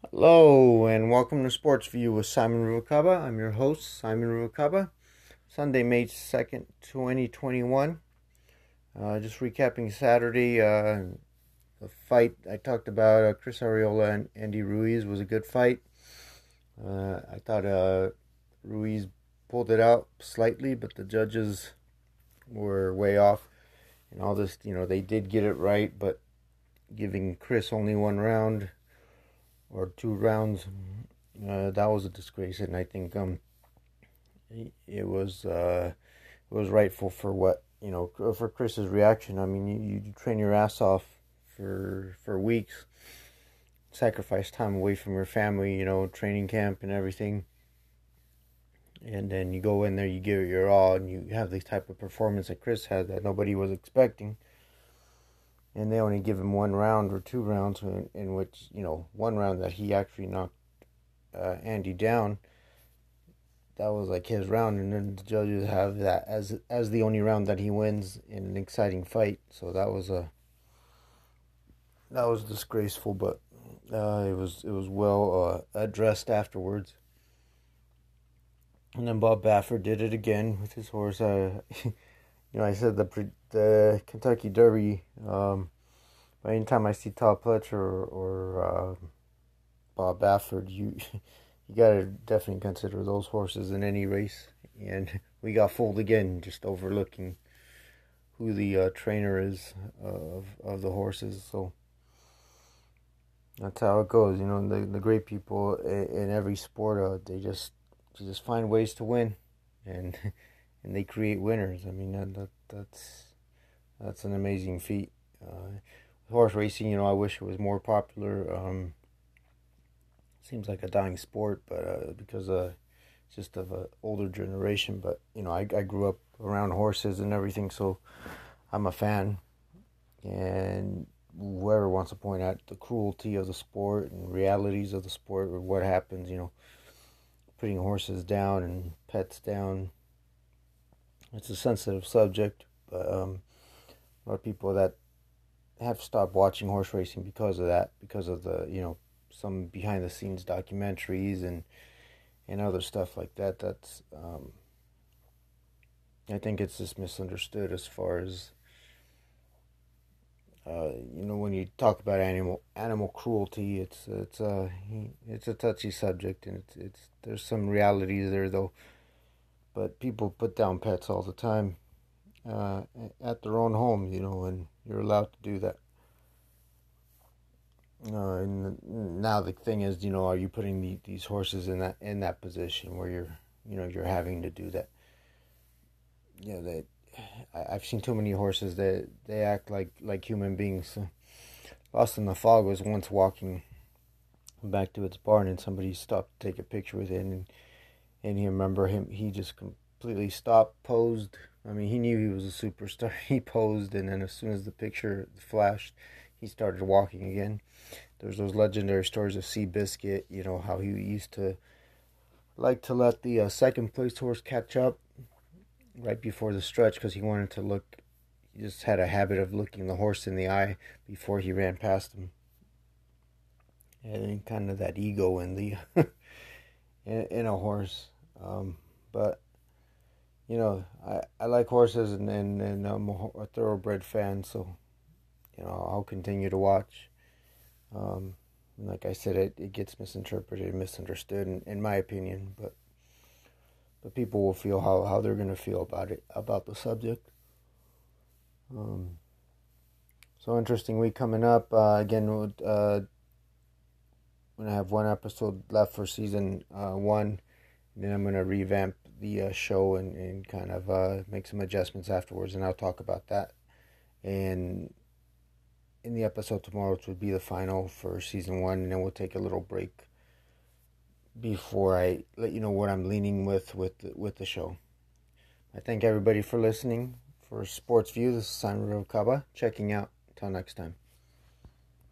Hello and welcome to Sports View with Simon Ruvalcaba. I'm your host, Simon Ruvalcaba. Sunday, May 2nd, 2021. Uh, just recapping Saturday, uh, the fight I talked about, uh, Chris Arreola and Andy Ruiz was a good fight. Uh, I thought uh, Ruiz pulled it out slightly, but the judges were way off. And all this, you know, they did get it right, but giving Chris only one round or two rounds. Uh, that was a disgrace, and I think um, it was uh, it was rightful for what you know for Chris's reaction. I mean, you, you train your ass off for for weeks, sacrifice time away from your family, you know, training camp and everything, and then you go in there, you give it your all, and you have this type of performance that Chris had that nobody was expecting and they only give him one round or two rounds in, in which you know one round that he actually knocked uh, Andy down. That was like his round, and then the judges have that as as the only round that he wins in an exciting fight. So that was a that was disgraceful, but uh, it was it was well uh, addressed afterwards. And then Bob Baffert did it again with his horse. You know, I said the the Kentucky Derby. Um, anytime I see Todd Pletcher or, or uh, Bob Baffert, you you gotta definitely consider those horses in any race. And we got fooled again, just overlooking who the uh, trainer is of of the horses. So that's how it goes. You know, the the great people in, in every sport, uh, they just they just find ways to win, and and they create winners. I mean, that, that that's that's an amazing feat. Uh, horse racing, you know, I wish it was more popular. Um, seems like a dying sport, but uh, because uh, just of an older generation. But you know, I I grew up around horses and everything, so I'm a fan. And whoever wants to point out the cruelty of the sport and realities of the sport or what happens, you know, putting horses down and pets down. It's a sensitive subject, but um, a lot of people that have stopped watching horse racing because of that, because of the you know some behind the scenes documentaries and and other stuff like that. That's um, I think it's just misunderstood as far as uh, you know when you talk about animal animal cruelty. It's it's a uh, it's a touchy subject and it's it's there's some realities there though. But people put down pets all the time uh, at their own home, you know, and you're allowed to do that. Uh, and now the thing is, you know, are you putting the, these horses in that in that position where you're, you know, you're having to do that? You know, that I, have seen too many horses that they act like like human beings. Lost in the Fog was once walking back to its barn, and somebody stopped to take a picture with it, and and he remember him. He just completely stopped, posed. I mean, he knew he was a superstar. He posed, and then as soon as the picture flashed he started walking again. There's those legendary stories of Seabiscuit, you know, how he used to like to let the uh, second place horse catch up right before the stretch because he wanted to look, he just had a habit of looking the horse in the eye before he ran past him. And kind of that ego in the in, in a horse. Um, but you know, I, I like horses and, and, and I'm a thoroughbred fan, so you know, I'll continue to watch. Um, like I said, it, it gets misinterpreted, misunderstood, in, in my opinion. But but people will feel how, how they're to feel about it, about the subject. Um, so interesting week coming up. Uh, again, uh, when I have one episode left for season uh, one, then I'm to revamp the uh, show and, and kind of uh, make some adjustments afterwards, and I'll talk about that. And in the episode tomorrow, which would be the final for season one, and then we'll take a little break before I let you know what I'm leaning with with the, with the show. I thank everybody for listening. For Sports View, this is Simon Ruvalcaba checking out. Until next time.